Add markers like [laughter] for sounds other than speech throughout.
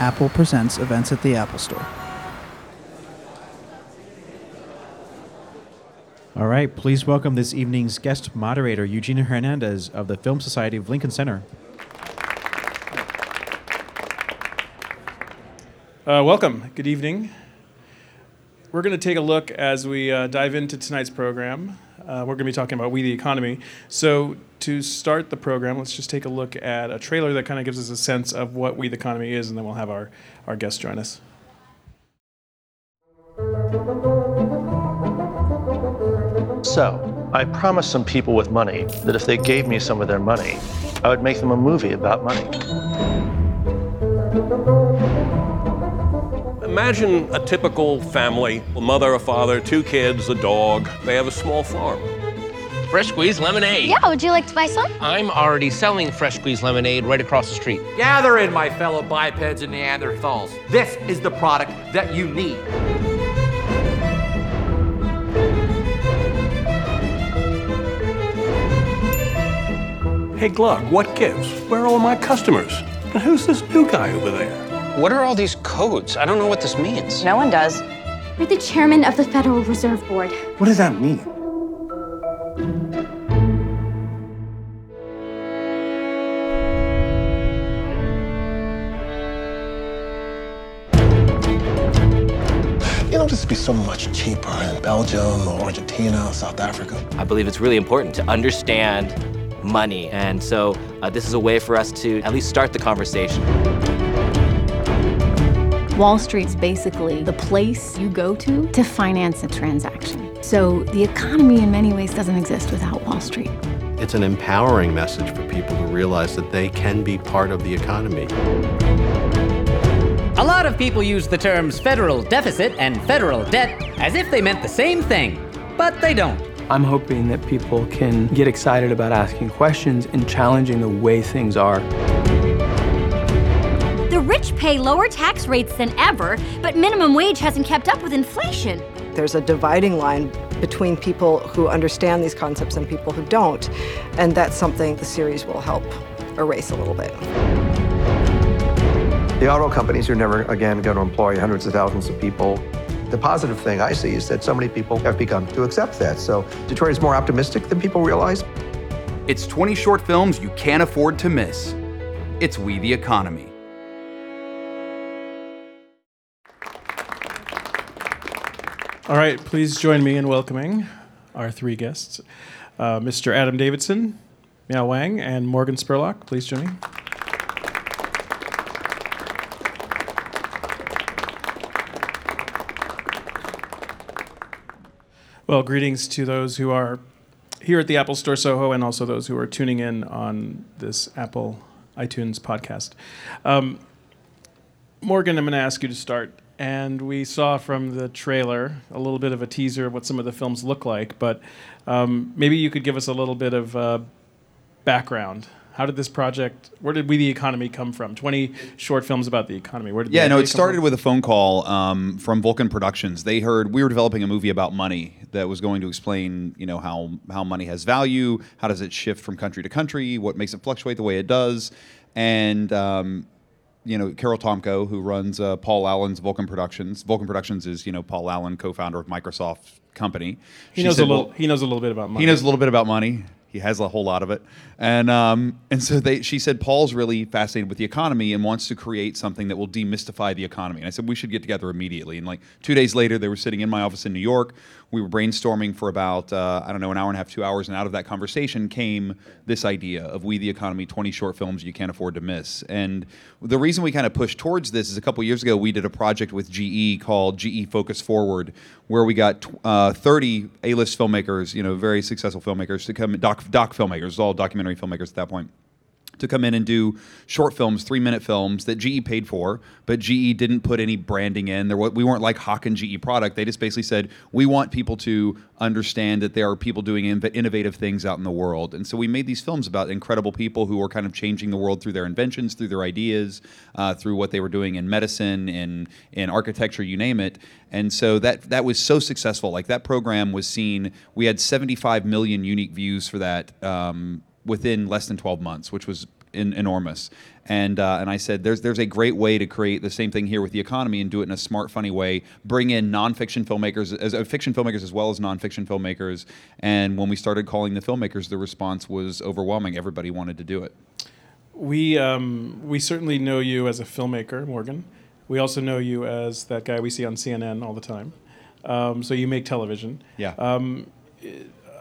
Apple Presents events at the Apple Store. All right, please welcome this evening's guest moderator, Eugenia Hernandez of the Film Society of Lincoln Center. Uh, welcome. Good evening. We're going to take a look as we uh, dive into tonight's program. Uh, we're going to be talking about We the Economy. So, to start the program, let's just take a look at a trailer that kind of gives us a sense of what We the Economy is, and then we'll have our, our guests join us. So, I promised some people with money that if they gave me some of their money, I would make them a movie about money. Imagine a typical family a mother, a father, two kids, a dog. They have a small farm. Fresh squeezed lemonade. Yeah, would you like to buy some? I'm already selling fresh squeezed lemonade right across the street. Gather in, my fellow bipeds and Neanderthals. This is the product that you need. Hey, Glug, what gives? Where are all my customers? And who's this new guy over there? What are all these codes? I don't know what this means. No one does. You're the chairman of the Federal Reserve Board. What does that mean? You know, this would be so much cheaper in Belgium or Argentina or South Africa. I believe it's really important to understand money. And so uh, this is a way for us to at least start the conversation. Wall Street's basically the place you go to to finance a transaction. So the economy, in many ways, doesn't exist without Wall Street. It's an empowering message for people to realize that they can be part of the economy. A lot of people use the terms federal deficit and federal debt as if they meant the same thing, but they don't. I'm hoping that people can get excited about asking questions and challenging the way things are. The rich pay lower tax rates than ever, but minimum wage hasn't kept up with inflation. There's a dividing line between people who understand these concepts and people who don't, and that's something the series will help erase a little bit. The auto companies are never again going to employ hundreds of thousands of people. The positive thing I see is that so many people have begun to accept that. So Detroit is more optimistic than people realize. It's 20 short films you can't afford to miss. It's We the Economy. All right, please join me in welcoming our three guests uh, Mr. Adam Davidson, Miao Wang, and Morgan Spurlock. Please join me. Well, greetings to those who are here at the Apple Store Soho and also those who are tuning in on this Apple iTunes podcast. Um, Morgan, I'm going to ask you to start. And we saw from the trailer a little bit of a teaser of what some of the films look like, but um, maybe you could give us a little bit of uh, background how did this project? Where did We the Economy come from? Twenty short films about the economy. Where did yeah, no, it started from? with a phone call um, from Vulcan Productions. They heard we were developing a movie about money that was going to explain, you know, how how money has value, how does it shift from country to country, what makes it fluctuate the way it does, and. Um, you know Carole Tomko, who runs uh, Paul Allen's Vulcan Productions. Vulcan Productions is you know Paul Allen, co-founder of Microsoft company. He knows said, a little. Well, he knows a little bit about money. He knows a little bit about money. He has a whole lot of it, and um, and so they. She said Paul's really fascinated with the economy and wants to create something that will demystify the economy. And I said we should get together immediately. And like two days later, they were sitting in my office in New York. We were brainstorming for about uh, I don't know an hour and a half, two hours, and out of that conversation came this idea of we the economy, 20 short films you can't afford to miss. And the reason we kind of pushed towards this is a couple years ago we did a project with GE called GE Focus Forward, where we got uh, 30 A-list filmmakers, you know, very successful filmmakers to come doc doc filmmakers, all documentary filmmakers at that point to come in and do short films, three minute films that GE paid for, but GE didn't put any branding in. There, we weren't like Hawk and GE product. They just basically said we want people to understand that there are people doing innovative things out in the world, and so we made these films about incredible people who were kind of changing the world through their inventions, through their ideas, uh, through what they were doing in medicine, in in architecture, you name it. And so that that was so successful. Like that program was seen. We had 75 million unique views for that. Um, within less than 12 months, which was in, enormous. And uh, and I said, there's there's a great way to create the same thing here with the economy and do it in a smart, funny way. Bring in nonfiction filmmakers, as uh, fiction filmmakers as well as nonfiction filmmakers. And when we started calling the filmmakers, the response was overwhelming. Everybody wanted to do it. We um, we certainly know you as a filmmaker, Morgan. We also know you as that guy we see on CNN all the time. Um, so you make television. Yeah. Um,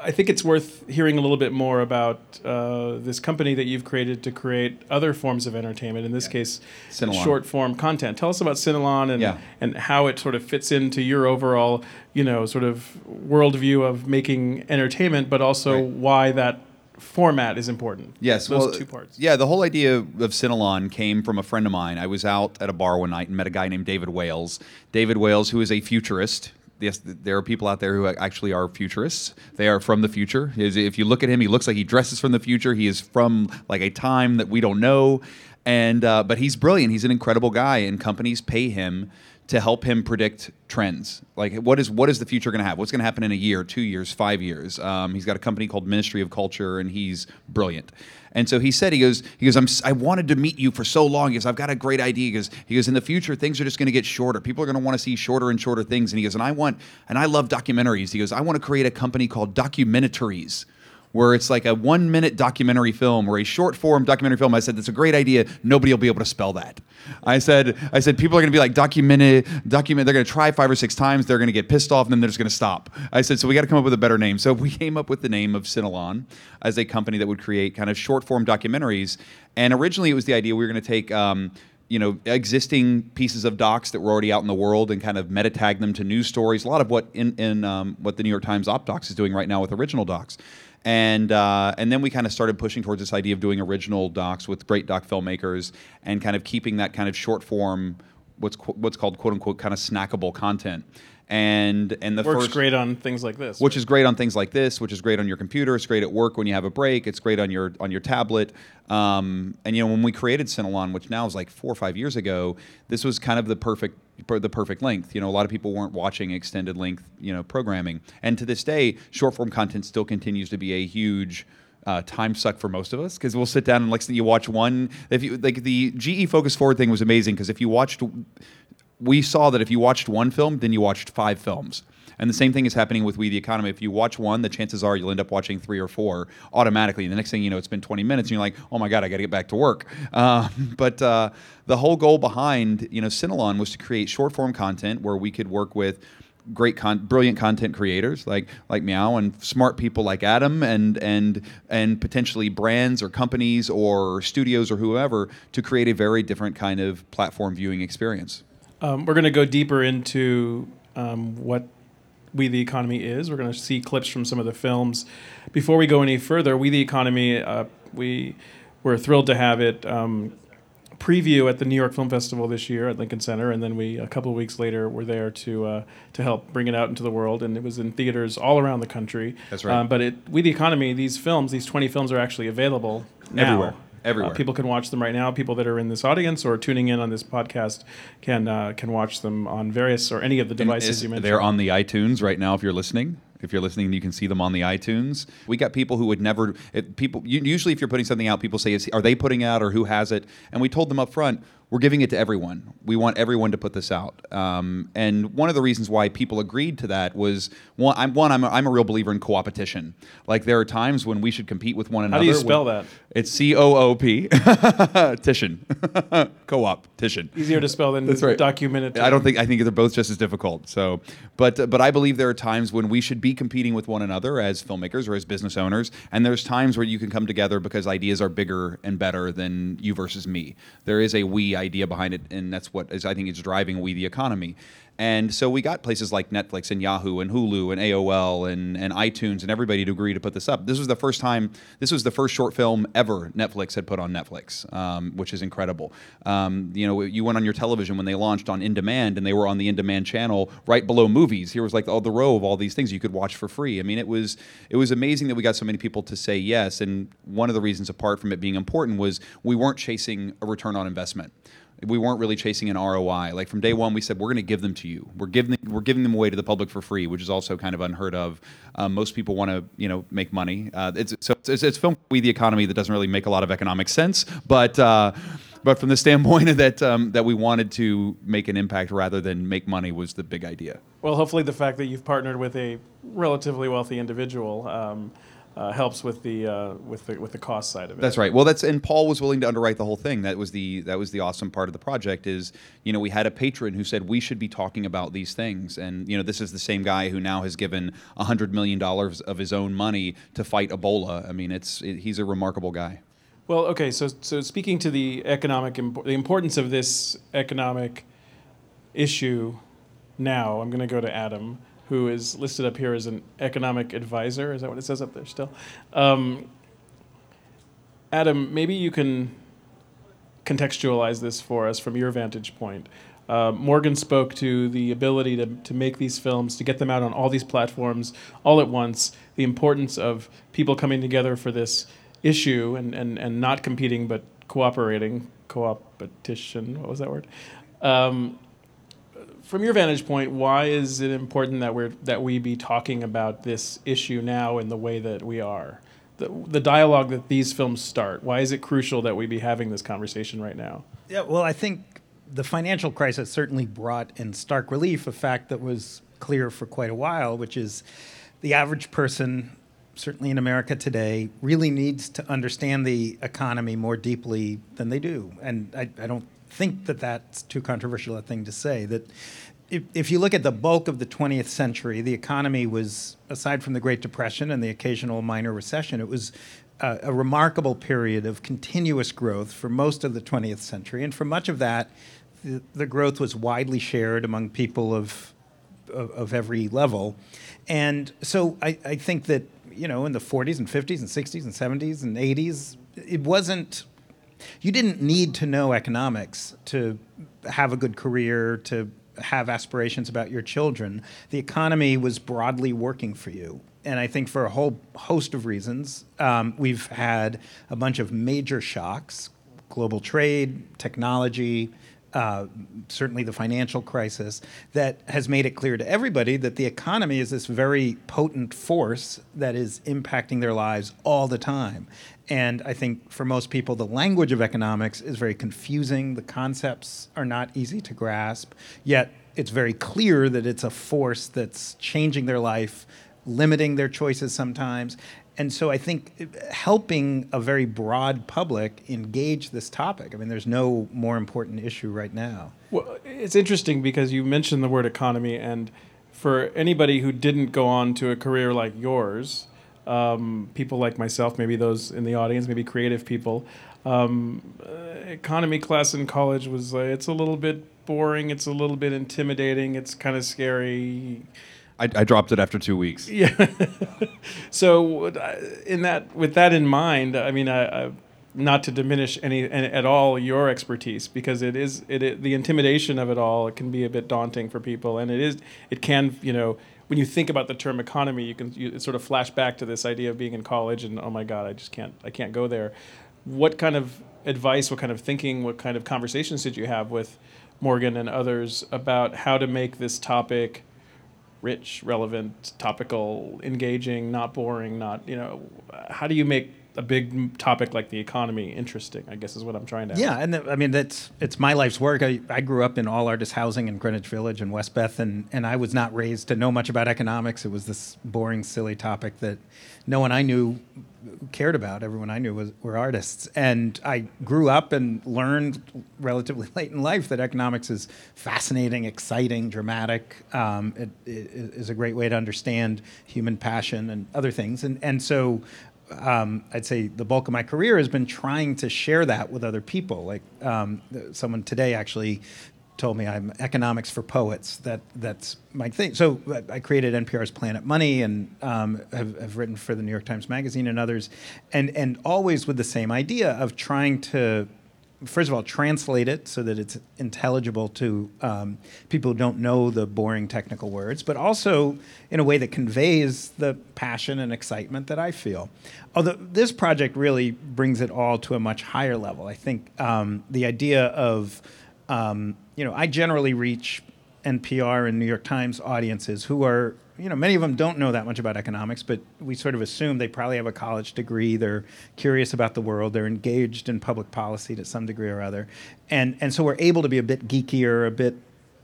I think it's worth hearing a little bit more about uh, this company that you've created to create other forms of entertainment. In this case, Cinelan. short form content. Tell us about Cinelan and Yeah. and how it sort of fits into your overall, you know, sort of worldview of making entertainment, but also why that format is important. Yes, those well, two parts. Yeah, the whole idea of Cinelan came from a friend of mine. I was out at a bar one night and met a guy named David Wales. David Wales, who is a futurist. Yes, there are people out there who actually are futurists. They are from the future. If you look at him, he looks like he dresses from the future. He is from like a time that we don't know, and uh, but he's brilliant. He's an incredible guy, and companies pay him to help him predict trends. Like what is what is the future going to have? What's going to happen in a year, two years, five years? Um, he's got a company called Ministry of Culture, and he's brilliant. And so he said, he goes, he goes, I'm, I wanted to meet you for so long. He goes, I've got a great idea. He goes, he goes, in the future, things are just going to get shorter. People are going to want to see shorter and shorter things. And he goes, and I want, and I love documentaries. He goes, I want to create a company called Documentaries where it's like a one minute documentary film or a short form documentary film. I said, that's a great idea. Nobody will be able to spell that. I said, I said, people are going to be like documented, document. They're going to try five or six times. They're going to get pissed off and then they're just going to stop. I said, so we got to come up with a better name. So we came up with the name of Cinelan as a company that would create kind of short form documentaries. And originally it was the idea we were going to take, um, you know, existing pieces of docs that were already out in the world and kind of meta tag them to news stories. A lot of what in, in um, what the New York Times Op Docs is doing right now with original docs. And uh, and then we kind of started pushing towards this idea of doing original docs with great doc filmmakers and kind of keeping that kind of short form, what's what's called quote unquote kind of snackable content. And and the Works first great on things like this. which is great on things like this, which is great on your computer. It's great at work when you have a break. It's great on your on your tablet. Um, and you know, when we created Cinelan, which now is like four or five years ago, this was kind of the perfect the perfect length. You know, a lot of people weren't watching extended length you know programming, and to this day, short form content still continues to be a huge. Uh, time suck for most of us because we'll sit down and like you watch one. If you like the GE Focus Forward thing was amazing because if you watched we saw that if you watched one film, then you watched five films. And the same thing is happening with We the Economy. If you watch one, the chances are you'll end up watching three or four automatically. And the next thing you know, it's been 20 minutes, and you're like, oh my God, I got to get back to work. Uh, [laughs] but uh, the whole goal behind you know Cinelan was to create short form content where we could work with great con- brilliant content creators like like Miao and smart people like adam and and and potentially brands or companies or studios or whoever to create a very different kind of platform viewing experience Um, we're going to go deeper into um, what We the Economy is. We're going to see clips from some of the films. Before we go any further, We the Economy, uh, we were thrilled to have it um, preview at the New York Film Festival this year at Lincoln Center, and then we a couple of weeks later were there to uh, to help bring it out into the world, and it was in theaters all around the country. That's right. Um, but it, We the Economy, these films, these twenty films are actually available now. Everywhere. Everywhere. Uh, people can watch them right now. People that are in this audience or tuning in on this podcast can uh, can watch them on various or any of the devices is- you mentioned. They're on the iTunes right now. If you're listening, if you're listening, you can see them on the iTunes. We got people who would never. It, people usually, if you're putting something out, people say, is, "Are they putting it out, or who has it?" And we told them up front, we're giving it to everyone. We want everyone to put this out. Um, and one of the reasons why people agreed to that was one. I'm one. I'm a, I'm a real believer in co-opetition. Like there are times when we should compete with one another. How do you spell when- that? It's C O O P. [laughs] Tition. [laughs] Co-op. Tition. Easier to spell than That's right. documented. I don't think I think they're both just as difficult. So, but but I believe there are times when we should be competing with one another as filmmakers or as business owners, and there's times where you can come together because ideas are bigger and better than you versus me. There is a we idea behind it, and that's what is I think is driving we the economy. And so we got places like Netflix and Yahoo and Hulu and AOL and, and iTunes and everybody to agree to put this up. This was the first time, this was the first short film ever Netflix had put on Netflix, um, which is incredible. Um, you know, you went on your television when they launched on In Demand and they were on the In Demand channel right below movies. Here was like all the row of all these things you could watch for free. I mean, it was it was amazing that we got so many people to say yes. And one of the reasons, apart from it being important, was we weren't chasing a return on investment We weren't really chasing an ROI. Like from day one, we said we're going to give them to you. We're giving we're giving them away to the public for free, which is also kind of unheard of. Um, most people want to you know make money. Uh, it's so it's, it's film we the economy that doesn't really make a lot of economic sense, but. Uh, but from the standpoint [laughs] that um, that we wanted to make an impact rather than make money was the big idea. Well, hopefully the fact that you've partnered with a relatively wealthy individual um, uh, helps with the uh, with the with the cost side of it. That's right. Well, that's and Paul was willing to underwrite the whole thing. That was the that was the awesome part of the project. Is you know we had a patron who said we should be talking about these things, and you know this is the same guy who now has given a hundred million dollars of his own money to fight Ebola. I mean, it's it, he's a remarkable guy. Well, okay. So, so speaking to the economic, imp- the importance of this economic issue now, I'm going to go to Adam, who is listed up here as an economic advisor. Is that what it says up there still? Um, Adam, maybe you can contextualize this for us from your vantage point. Uh, Morgan spoke to the ability to, to make these films, to get them out on all these platforms all at once, the importance of people coming together for this issue and, and, and not competing but cooperating, coopetition, what was that word? Um, from your vantage point, why is it important that we're that we be talking about this issue now in the way that we are? The, the dialogue that these films start. Why is it crucial that we be having this conversation right now? Yeah, well, I think the financial crisis certainly brought in stark relief a fact that was clear for quite a while, which is the average person certainly in America today, really needs to understand the economy more deeply than they do. And I, I don't think that that's too controversial a thing to say. That if, if you look at the bulk of the 20th century, the economy was, aside from the Great Depression and the occasional minor recession, it was a, a remarkable period of continuous growth for most of the 20th century. And for much of that, the, the growth was widely shared among people of, of, of every level. And so I, I think that you know, in the 40s and 50s and 60s and 70s and 80s, it wasn't, you didn't need to know economics to have a good career, to have aspirations about your children. The economy was broadly working for you. And I think for a whole host of reasons, um, we've had a bunch of major shocks global trade, technology, uh, certainly the financial crisis, that has made it clear to everybody that the economy is this very potent force that is impacting their lives all the time. And I think for most people, the language of economics is very confusing. The concepts are not easy to grasp, yet it's very clear that it's a force that's changing their life, limiting their choices sometimes, and so I think helping a very broad public engage this topic. I mean, there's no more important issue right now. Well, it's interesting because you mentioned the word economy, and for anybody who didn't go on to a career like yours, um, people like myself, maybe those in the audience, maybe creative people, um, uh, economy class in college was uh, it's a little bit boring, it's a little bit intimidating, it's kind of scary I, I dropped it after two weeks. Yeah. [laughs] so uh, in that, with that in mind, I mean, I, I, not to diminish any at all your expertise because it is it, it the intimidation of it all it can be a bit daunting for people and it is it can you know when you think about the term economy you can you sort of flash back to this idea of being in college and oh my god I just can't I can't go there. What kind of advice, what kind of thinking, what kind of conversations did you have with Morgan and others about how to make this topic rich, relevant, topical, engaging, not boring, not, you know, how do you make a big topic like the economy interesting, I guess is what I'm trying to Yeah, and I mean that's it's my life's work. I, I grew up in all artist housing in Greenwich Village and Westbeth and, and I was not raised to know much about economics. It was this boring, silly topic that no one I knew cared about. Everyone I knew was were artists. And I grew up and learned relatively [laughs] late in life that economics is fascinating, exciting, dramatic. Um, it, it is a great way to understand human passion and other things. And and so um, I'd say the bulk of my career has been trying to share that with other people. Like um, someone today actually told me I'm economics for poets. That that's my thing. So I created NPR's Planet Money and um, have, have, written for the New York Times Magazine and others, and and always with the same idea of trying to first of all, translate it so that it's intelligible to um, people who don't know the boring technical words, but also in a way that conveys the passion and excitement that I feel. Although this project really brings it all to a much higher level. I think um, the idea of um, you know, I generally reach NPR and New York Times audiences who are, you know, many of them don't know that much about economics, but we sort of assume they probably have a college degree. They're curious about the world. They're engaged in public policy to some degree or other, and and so we're able to be a bit geekier, a bit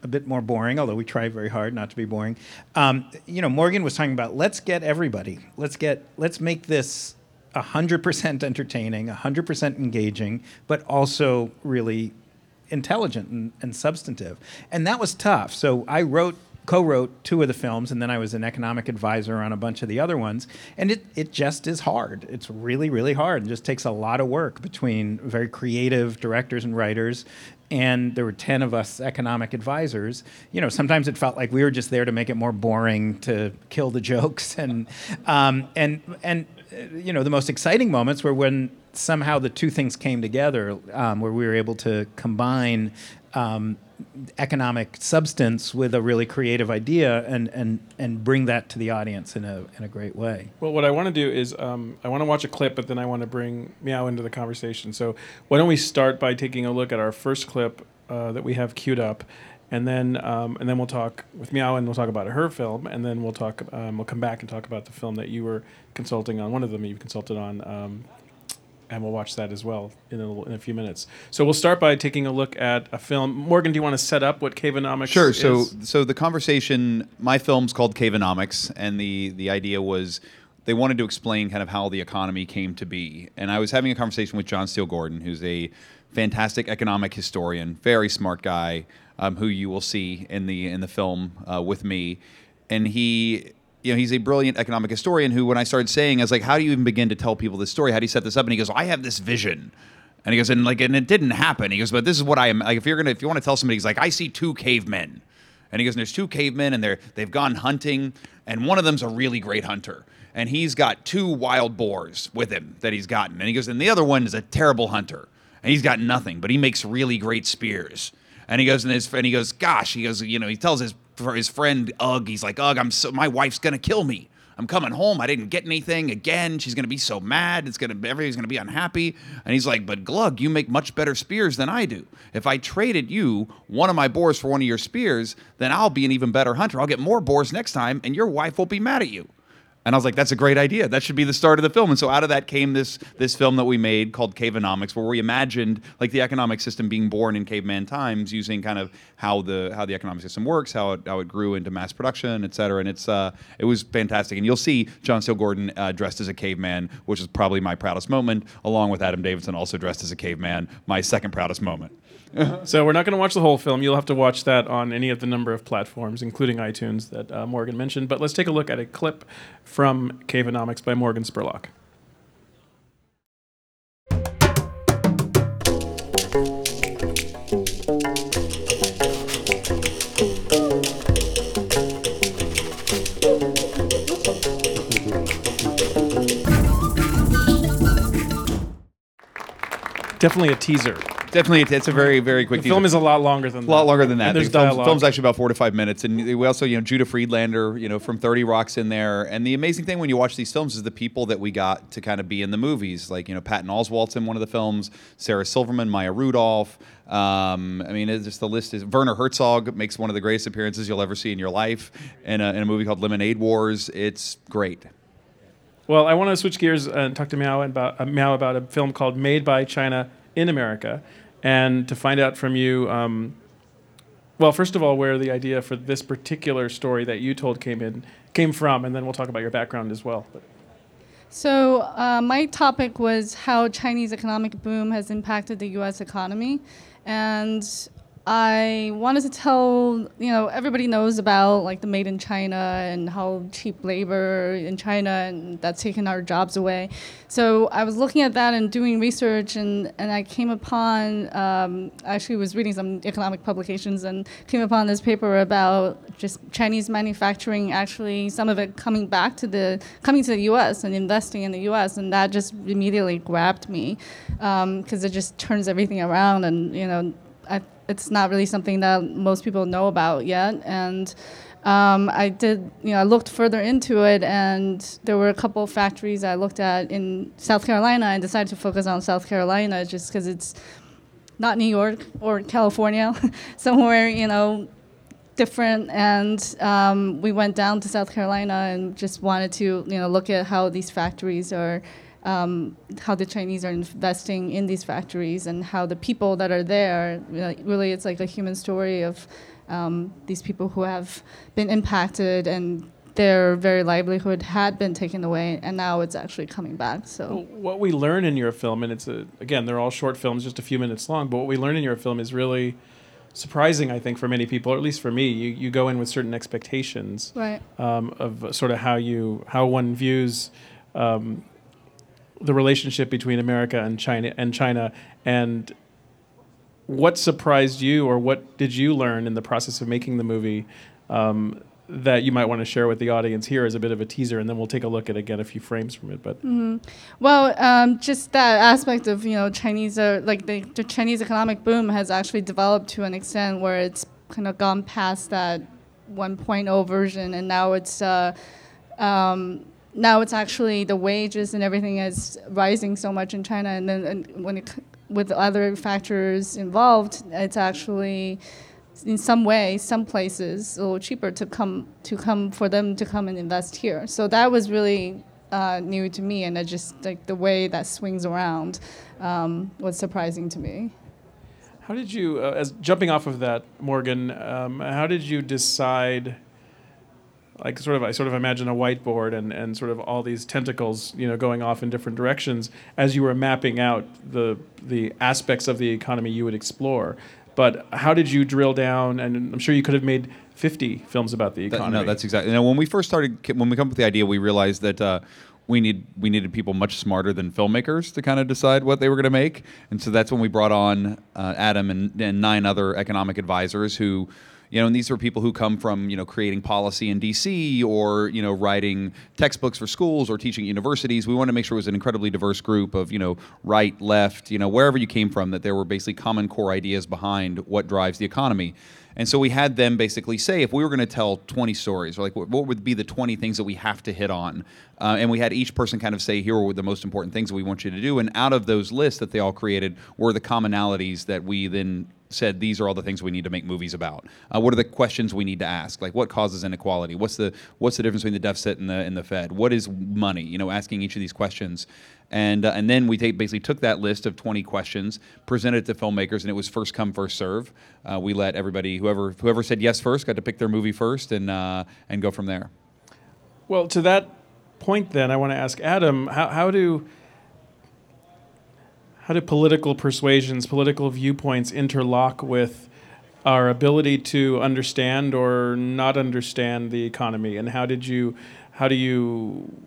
a bit more boring, although we try very hard not to be boring. Um, you know, Morgan was talking about let's get everybody. Let's get let's make this 100% entertaining, 100% engaging, but also really intelligent and, and substantive. And that was tough. So I wrote co-wrote two of the films and then I was an economic advisor on a bunch of the other ones. And it, it just is hard. It's really really hard. And just takes a lot of work between very creative directors and writers. And there were 10 of us economic advisors. You know sometimes it felt like we were just there to make it more boring to kill the jokes. [laughs] And um, and and uh, you know the most exciting moments were when somehow the two things came together um, where we were able to combine um, economic substance with a really creative idea and, and, and bring that to the audience in a, in a great way. Well, what I want to do is um, I want to watch a clip, but then I want to bring Miao into the conversation. So why don't we start by taking a look at our first clip uh, that we have queued up, and then um, and then we'll talk with Miao and we'll talk about her film, and then we'll talk um, we'll come back and talk about the film that you were consulting on. One of them you consulted on um, and we'll watch that as well in a, in a few minutes. So we'll start by taking a look at a film. Morgan, do you want to set up what Caveonomics Sure. is? So, so the conversation, my film's called Caveonomics, and the the idea was they wanted to explain kind of how the economy came to be. And I was having a conversation with John Steele Gordon, who's a fantastic economic historian, very smart guy, um, who you will see in the in the film uh, with me, and he you know, he's a brilliant economic historian who, when I started saying, I was like, how do you even begin to tell people this story? How do you set this up? And he goes, I have this vision. And he goes, and like, and it didn't happen. He goes, but this is what I am. Like, if you're gonna, if you want to tell somebody, he's like, I see two cavemen. And he goes, and there's two cavemen, and they're they've gone hunting, and one of them's a really great hunter, and he's got two wild boars with him that he's gotten. And he goes, and the other one is a terrible hunter, and he's got nothing, but he makes really great spears. And he goes, and his and he goes, gosh, he goes, you know, he tells his for his friend Ugg, he's like, Ugg, I'm so my wife's gonna kill me. I'm coming home. I didn't get anything again. She's gonna be so mad. It's gonna everybody's gonna be unhappy. And he's like, but Glug, you make much better spears than I do. If I traded you one of my boars for one of your spears, then I'll be an even better hunter. I'll get more boars next time, and your wife will be mad at you. And I was like, that's a great idea. That should be the start of the film. And so out of that came this this film that we made called Caveonomics, where we imagined like the economic system being born in caveman times, using kind of how the how the economic system works, how it how it grew into mass production, et cetera. And it's uh, it was fantastic. And you'll see John Steele Gordon uh, dressed as a caveman, which is probably my proudest moment, along with Adam Davidson also dressed as a caveman, my second proudest moment. [laughs] so we're not going to watch the whole film. You'll have to watch that on any of the number of platforms, including iTunes that uh, Morgan mentioned. But let's take a look at a clip from Caveonomics by Morgan Spurlock. Definitely a teaser. Definitely, it's a very, very quick. The film is a lot longer than that. a lot that. longer than that. And there's the film's, dialogue. film's actually about four to five minutes, and we also, you know, Judah Friedlander, you know, from Thirty Rock's in there. And the amazing thing when you watch these films is the people that we got to kind of be in the movies, like you know, Patton Oswalt's in one of the films, Sarah Silverman, Maya Rudolph. Um, I mean, it's just the list is Werner Herzog makes one of the greatest appearances you'll ever see in your life in a, in a movie called Lemonade Wars. It's great. Well, I want to switch gears and talk to Miao about uh, Miao about a film called Made by China in America, and to find out from you. Um, well, first of all, where the idea for this particular story that you told came in came from, and then we'll talk about your background as well. So uh, my topic was how Chinese economic boom has impacted the U.S. economy, and I wanted to tell you know everybody knows about like the made in China and how cheap labor in China and that's taken our jobs away. So I was looking at that and doing research, and and I came upon um, actually was reading some economic publications and came upon this paper about just Chinese manufacturing actually some of it coming back to the coming to the U.S. and investing in the U.S. and that just immediately grabbed me because it just turns everything around and you know it's not really something that most people know about yet and. Um, I did, you know, I looked further into it, and there were a couple factories I looked at in South Carolina. and decided to focus on South Carolina just because it's not New York or California, [laughs] somewhere you know different. And um, we went down to South Carolina and just wanted to you know look at how these factories are. Um, how the Chinese are investing in these factories and how the people that are there, really, it's like a human story of um, these people who have been impacted and their very livelihood had been taken away, and now it's actually coming back. So what we learn in your film, and it's a, again, they're all short films, just a few minutes long, but what we learn in your film is really surprising, I think, for many people, or at least for me. You, you go in with certain expectations Right. um, of sort of how you how one views um, the relationship between America and China and China and what surprised you or what did you learn in the process of making the movie um, that you might want to share with the audience here as a bit of a teaser and then we'll take a look at again a few frames from it but Mhm. Well, um, just that aspect of you know Chinese, uh, like the, the Chinese economic boom has actually developed to an extent where it's kind of gone past that 1.0 version, and now it's uh, um, now it's actually the wages and everything is rising so much in China, and then and when it with other factors involved, it's actually in some way, some places a little cheaper to come to come for them to come and invest here. So that was really uh, new to me, and I just like the way that swings around um, was surprising to me. How did you, uh, as jumping off of that, Morgan? Um, how did you decide? Like sort of, I sort of imagine a whiteboard and, and sort of all these tentacles, you know, going off in different directions as you were mapping out the the aspects of the economy you would explore. But how did you drill down? And I'm sure you could have made 50 films about the That- economy. no, that's exactly. You know, when we first started, when we come up with the idea, we realized that uh, we need we needed people much smarter than filmmakers to kind of decide what they were going to make, and so that's when we brought on uh, Adam and, and nine other economic advisors who. You know, and these are people who come from you know creating policy in D.C. or you know writing textbooks for schools or teaching universities. We wanted to make sure it was an incredibly diverse group of you know right, left, you know wherever you came from, that there were basically common core ideas behind what drives the economy. And so we had them basically say, if we were going to tell 20 stories, or like what, would be the 20 things that we have to hit on? Uh, and we had each person kind of say, here were the most important things that we want you to do. And out of those lists that they all created were the commonalities that we then said these are all the things we need to make movies about. Uh, what are the questions we need to ask? Like what causes inequality? What's the what's the difference between the deficit and the and the Fed? What is money? You know, asking each of these questions. And, uh, and then we take, basically took that list of 20 questions, presented it to filmmakers, and it was first come, first serve. Uh, we let everybody, whoever whoever said yes first, got to pick their movie first, and uh, and go from there. Well, to that point, then I want to ask Adam: how, how do how do political persuasions, political viewpoints interlock with our ability to understand or not understand the economy? And how did you how do you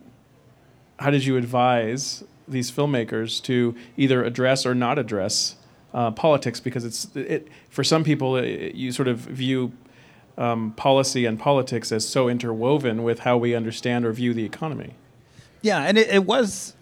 how did you advise these filmmakers to either address or not address uh, politics? Because it's it for some people it, you sort of view um, policy and politics as so interwoven with how we understand or view the economy. Yeah, and it, it was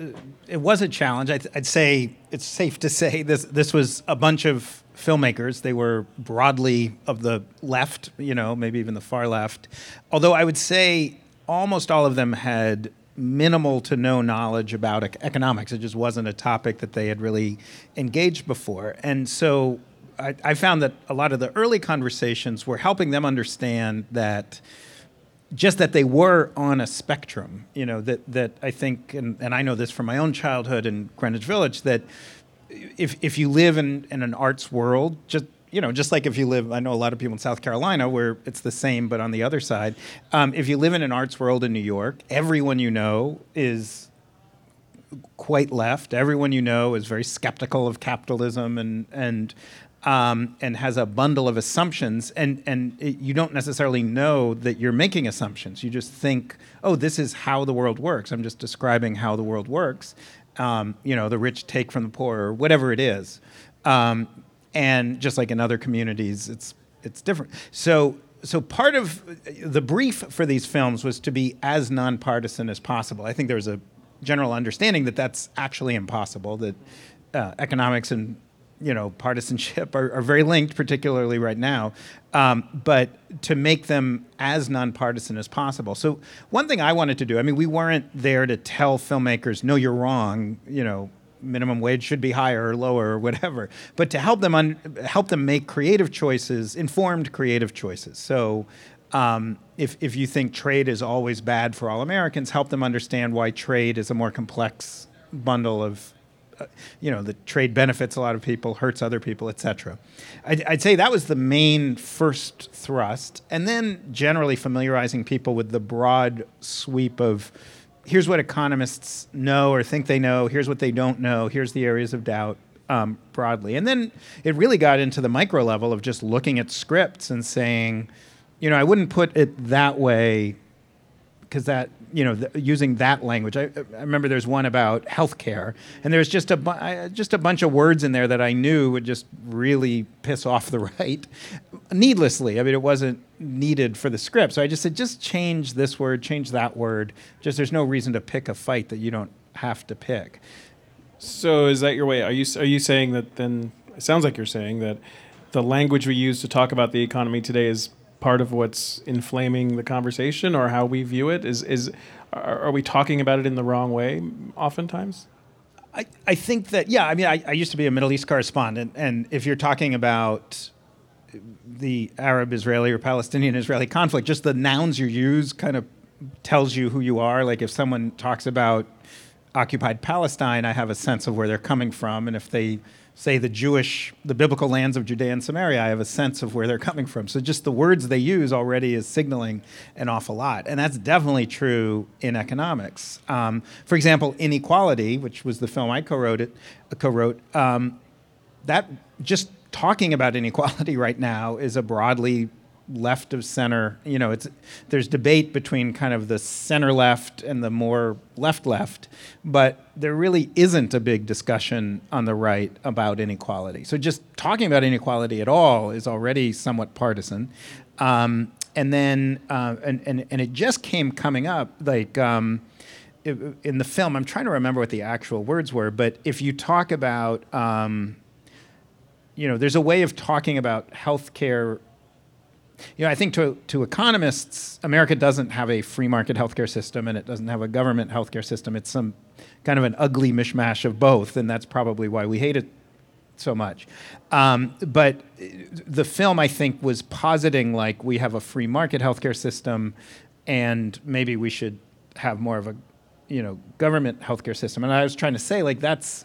it was a challenge. I'd, I'd say it's safe to say this this was a bunch of filmmakers. They were broadly of the left, you know, maybe even the far left. Although I would say almost all of them had minimal to no knowledge about ec- economics. It just wasn't a topic that they had really engaged before, and so. I found that a lot of the early conversations were helping them understand that just that they were on a spectrum, you know, that, that I think, and, and I know this from my own childhood in Greenwich Village, that if, if you live in, in an arts world, just, you know, just like if you live, I know a lot of people in South Carolina where it's the same, but on the other side, um, if you live in an arts world in New York, everyone you know is quite left. Everyone you know is very skeptical of capitalism and, and um, and has a bundle of assumptions, and and it, you don't necessarily know that you're making assumptions. You just think, oh, this is how the world works. I'm just describing how the world works. Um, you know, the rich take from the poor, or whatever it is. Um, and just like in other communities, it's it's different. So so part of the brief for these films was to be as nonpartisan as possible. I think there's a general understanding that that's actually impossible. That uh, economics and you know partisanship are, are very linked, particularly right now. Um, but to make them as nonpartisan as possible. So one thing I wanted to do, I mean, we weren't there to tell filmmakers, no, you're wrong. You know, minimum wage should be higher or lower or whatever, but to help them un- help them make creative choices, informed creative choices. So. Um, if, if you think trade is always bad for all Americans, help them understand why trade is a more complex bundle of uh, you know, the trade benefits a lot of people, hurts other people, etc. I'd, I'd say that was the main first thrust, and then generally familiarizing people with the broad sweep of here's what economists know or think they know, here's what they don't know, here's the areas of doubt. Um, broadly. And then it really got into the micro level of just looking at scripts and saying, you know, I wouldn't put it that way because that you know th- using that language. I, I remember there's one about healthcare, and there's just a bu- I, just a bunch of words in there that I knew would just really piss off the [laughs] right, needlessly. I mean, it wasn't needed for the script, so I just said just change this word, change that word. Just there's no reason to pick a fight that you don't have to pick. So is that your way? Are you are you saying that then? It sounds like you're saying that the language we use to talk about the economy today is part of what's inflaming the conversation or how we view it? Is is are, are we talking about it in the wrong way oftentimes? I, I think that yeah. I mean, I, I used to be a Middle East correspondent, and if you're talking about the Arab-Israeli or Palestinian-Israeli conflict, just the nouns you use kind of tells you who you are. Like if someone talks about occupied Palestine, I have a sense of where they're coming from, and if they say the Jewish, the biblical lands of Judea and Samaria, I have a sense of where they're coming from. So just the words they use already is signaling an awful lot. And that's definitely true in economics. Um, for example, Inequality, which was the film I co-wrote, it, co-wrote um, that just talking about inequality [laughs] right now is a broadly left of center. You know, it's there's debate between kind of the center left and the more left left, but there really isn't a big discussion on the right about inequality. So just talking about inequality at all is already somewhat partisan. Um, and then uh, and, and and it just came coming up like. Um, in the film, I'm trying to remember what the actual words were, but if you talk about, um, you know, there's a way of talking about healthcare you know, I think to, to economists, America doesn't have a free market healthcare system and it doesn't have a government healthcare system. It's some kind of an ugly mishmash of both, and that's probably why we hate it so much. Um, but the film, I think, was positing like we have a free market healthcare system, and maybe we should have more of a, you know, government healthcare system. And I was trying to say like that's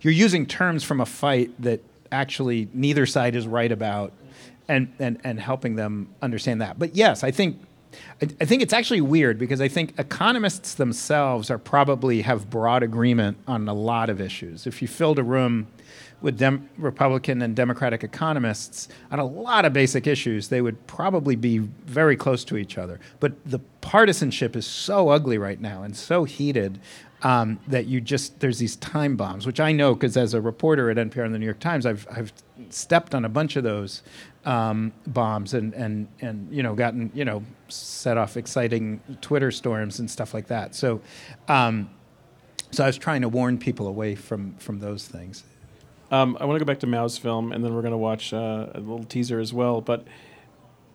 you're using terms from a fight that actually neither side is right about and, and, and helping them understand that. But yes, I think I, I think it's actually weird because I think economists themselves are probably have broad agreement on a lot of issues. If you filled a room with Dem- Republican and Democratic economists on a lot of basic issues, they would probably be very close to each other. But the partisanship is so ugly right now and so heated um, that you just there's these time bombs, which I know because as a reporter at NPR and the New York Times, I've I've stepped on a bunch of those um, bombs and and and you know gotten you know set off exciting Twitter storms and stuff like that. So. Um, so I was trying to warn people away from from those things. Um, I want to go back to Miao's film, and then we're going to watch uh, a little teaser as well. But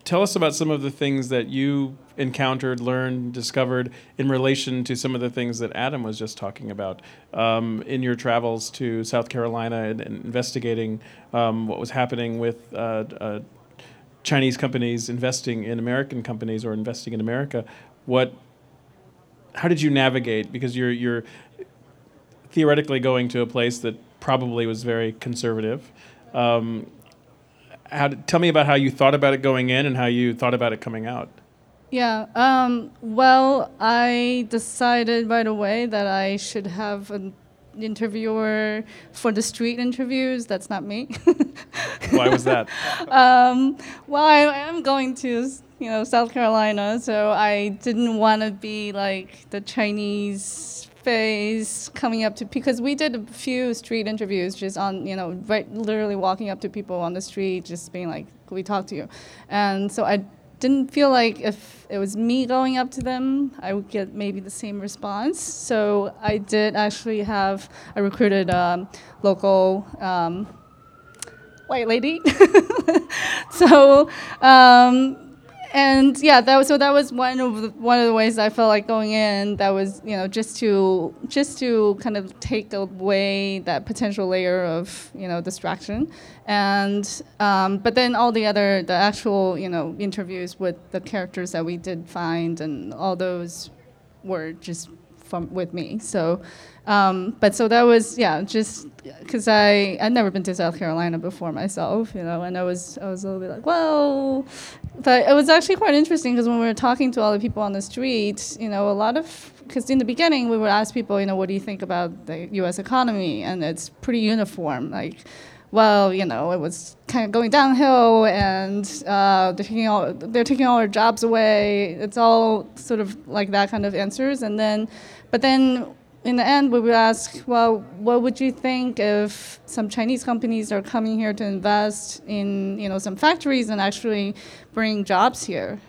tell us about some of the things that you encountered, learned, discovered in relation to some of the things that Adam was just talking about um, in your travels to South Carolina and, and investigating um, what was happening with uh, uh, Chinese companies investing in American companies or investing in America. What? How did you navigate? Because you're you're theoretically going to a place that probably was very conservative. Um, how, tell me about how you thought about it going in and how you thought about it coming out. Yeah. Um, well, I decided right away that I should have an interviewer for the street interviews. That's not me. [laughs] Why was that? um, well, I, I am going to you know South Carolina, so I didn't want to be like the Chinese face coming up to because we did a few street interviews just on you know right literally walking up to people on the street just being like can we talk to you. And so i didn't feel like if it was me going up to them i would get maybe the same response. So i did actually have i recruited a local um, white lady. [laughs] So um, and yeah, that was so that was one of the, one of the ways I felt like going in. That was you know just to just to kind of take away that potential layer of you know distraction, and um, but then all the other the actual you know interviews with the characters that we did find and all those were just from with me. So, um, but so that was yeah, just because I I'd never been to South Carolina before myself, you know, and I was I was a little bit like, well, but it was actually quite interesting because when we were talking to all the people on the street, you know, a lot of because in the beginning we would ask people, you know, what do you think about the U.S. economy, and it's pretty uniform, like well, you know, it was kind of going downhill, and uh, they're taking all they're taking all our jobs away. It's all sort of like that kind of answers, and then, but then in the end, we would ask, well, what would you think if some Chinese companies are coming here to invest in, you know, some factories and actually bring jobs here?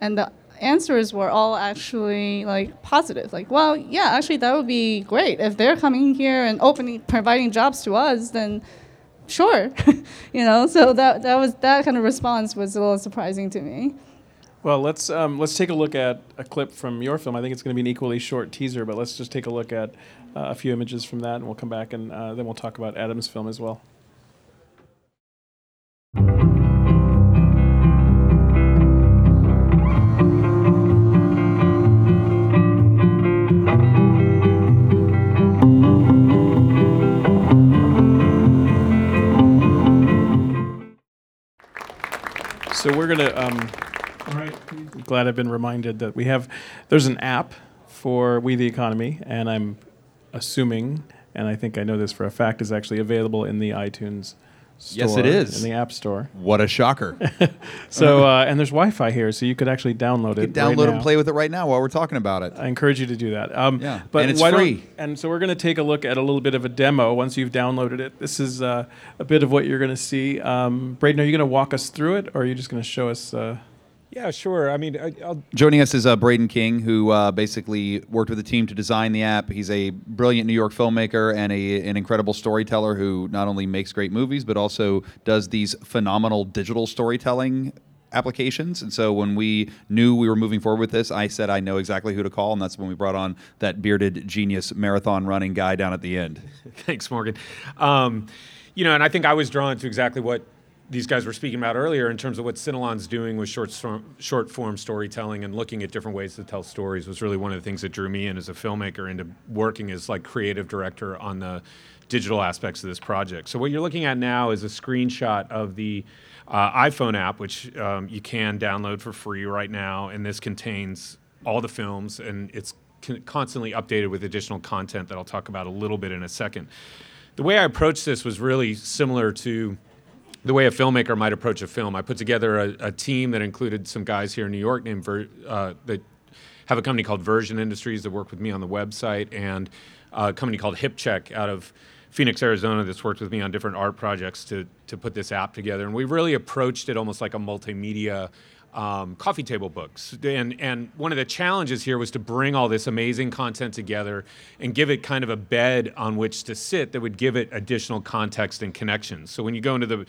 And the answers were all actually like positive. Like, well, yeah, actually that would be great if they're coming here and opening, providing jobs to us. Then sure, [laughs] you know. So that that was that kind of response was a little surprising to me. Well, let's um, let's take a look at a clip from your film. I think it's going to be an equally short teaser, but let's just take a look at uh, a few images from that, and we'll come back and uh, then we'll talk about Adam's film as well. So we're gonna. Um, all right. Glad I've been reminded that we have. There's an app for We the Economy, and I'm assuming, and I think I know this for a fact, is actually available in the iTunes. Store, Yes, it is. in the App Store. What a shocker! [laughs] So uh, and there's Wi-Fi here, so you could actually download it. Download right and now. play with it right now while we're talking about it. I encourage you to do that. Um, Yeah, but and it's why don't- free. and so we're going to take a look at a little bit of a demo once you've downloaded it. This is uh, a bit of what you're going to see. Um, Braden, are you going to walk us through it, or are you just going to show us? Uh, Yeah, sure. I mean, I, I'll Joining us is uh, Braden King, who uh, basically worked with the team to design the app. He's a brilliant New York filmmaker and a, an incredible storyteller who not only makes great movies, but also does these phenomenal digital storytelling applications. And so when we knew we were moving forward with this, I said I know exactly who to call, and that's when we brought on that bearded genius marathon running guy down at the end. [laughs] Thanks, Morgan. Um, you know, and I think I was drawn to exactly what these guys were speaking about earlier in terms of what Cinelan's doing with short short form storytelling and looking at different ways to tell stories was really one of the things that drew me in as a filmmaker into working as like creative director on the digital aspects of this project. So what you're looking at now is a screenshot of the uh, iPhone app, which um, you can download for free right now, and this contains all the films and it's con- constantly updated with additional content that I'll talk about a little bit in a second. The way I approached this was really similar to the way a filmmaker might approach a film. I put together a, a team that included some guys here in New York named Ver, uh, that have a company called Version Industries that work with me on the website, and a company called HipCheck out of Phoenix, Arizona, that's worked with me on different art projects to to put this app together. And we really approached it almost like a multimedia. Um, coffee table books, and and one of the challenges here was to bring all this amazing content together and give it kind of a bed on which to sit that would give it additional context and connections. So when you go into the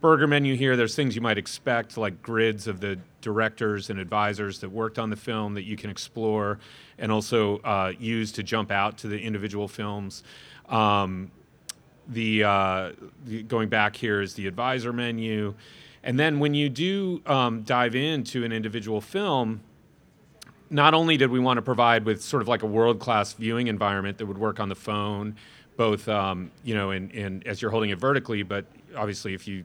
burger menu here, there's things you might expect, like grids of the directors and advisors that worked on the film that you can explore and also uh, use to jump out to the individual films. Um, the, uh, the going back here is the advisor menu. And then when you do um, dive into an individual film, not only did we want to provide with sort of like a world class viewing environment that would work on the phone, both um, you know, in as you're holding it vertically, but obviously if you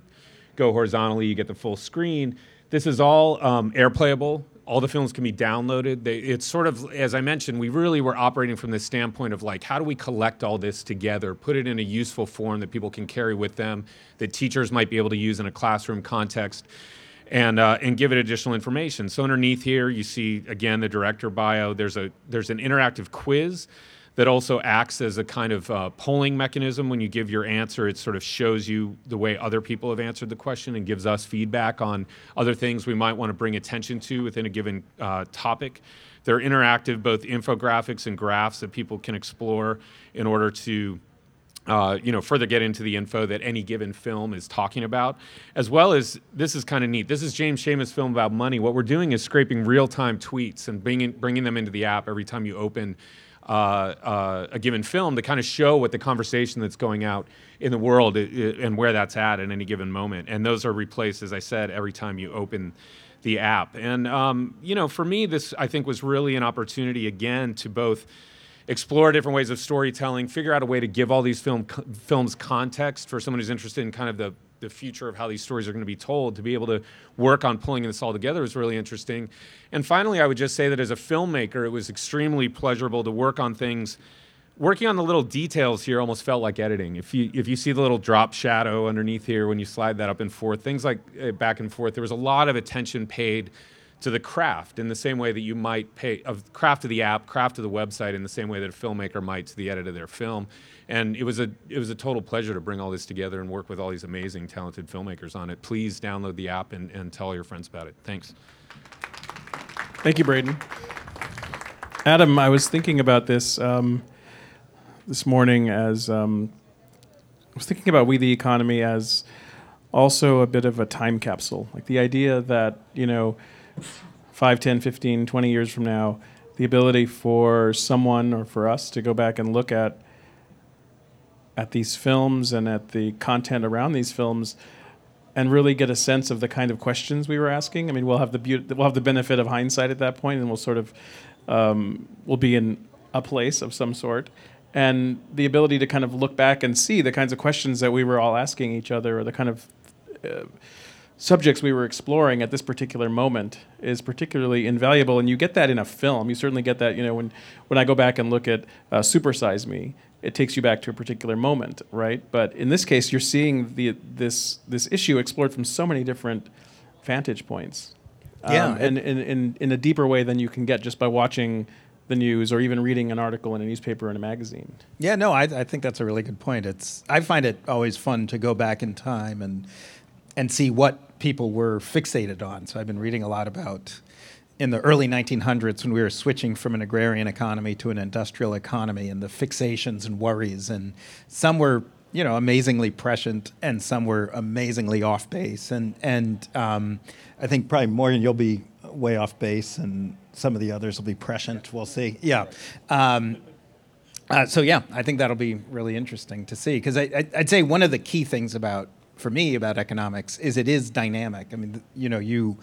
go horizontally, you get the full screen. This is all um, airplayable. All the films can be downloaded. They, it's sort of, as I mentioned, we really were operating from this standpoint of like, how do we collect all this together, put it in a useful form that people can carry with them, that teachers might be able to use in a classroom context, and uh, and give it additional information. So underneath here, you see again the director bio. There's a there's an interactive quiz that also acts as a kind of uh, polling mechanism. When you give your answer, it sort of shows you the way other people have answered the question and gives us feedback on other things we might want to bring attention to within a given uh, topic. They're interactive, both infographics and graphs that people can explore in order to uh, you know, further get into the info that any given film is talking about, as well as this is kind of neat. This is James Schamus' film about money. What we're doing is scraping real-time tweets and bringing bringing them into the app every time you open uh, uh, a given film to kind of show what the conversation that's going out in the world i- i- and where that's at at any given moment. And those are replaced, as I said, every time you open the app. And um, you know, for me, this I think was really an opportunity again to both explore different ways of storytelling, figure out a way to give all these film films context for someone who's interested in kind of the the future of how these stories are going to be told. To be able to work on pulling this all together is really interesting. And finally, I would just say that as a filmmaker, it was extremely pleasurable to work on things. Working on the little details here almost felt like editing. If you if you see the little drop shadow underneath here when you slide that up and forth, things like uh, back and forth, there was a lot of attention paid to the craft in the same way that you might pay of craft of the app, craft of the website in the same way that a filmmaker might to the edit of their film. And it was a it was a total pleasure to bring all this together and work with all these amazing, talented filmmakers on it. Please download the app and, and tell your friends about it. Thanks. Thank you, Braden. Adam, I was thinking about this um, this morning as um, I was thinking about We the Economy as also a bit of a time capsule. Like the idea that, you know, 5, 10, 15, 20 years from now, the ability for someone or for us to go back and look at at these films and at the content around these films and really get a sense of the kind of questions we were asking. I mean, we'll have the beauty, we'll have the benefit of hindsight at that point, and we'll sort of um, we'll be in a place of some sort, and the ability to kind of look back and see the kinds of questions that we were all asking each other, or the kind of uh, subjects we were exploring at this particular moment is particularly invaluable and you get that in a film. You certainly get that you know when when i go back and look at uh, super size me it takes you back to a particular moment right? But in this case you're seeing the this this issue explored from so many different vantage points. Yeah, um, and in, in in a deeper way than you can get just by watching the news or even reading an article in a newspaper or in a magazine. Yeah, no, I, I think that's a really good point. It's I find it always fun to go back in time and and see what people were fixated on. So I've been reading a lot about in the early 1900s when we were switching from an agrarian economy to an industrial economy and the fixations and worries and some were you know amazingly prescient and some were amazingly off base. And and um, I think probably Morgan you'll be way off base and some of the others will be prescient we'll see. Yeah. Um, uh, so yeah, I think that'll be really interesting to see because I, I, I'd say one of the key things about for me about economics is it is dynamic. I mean, you know, you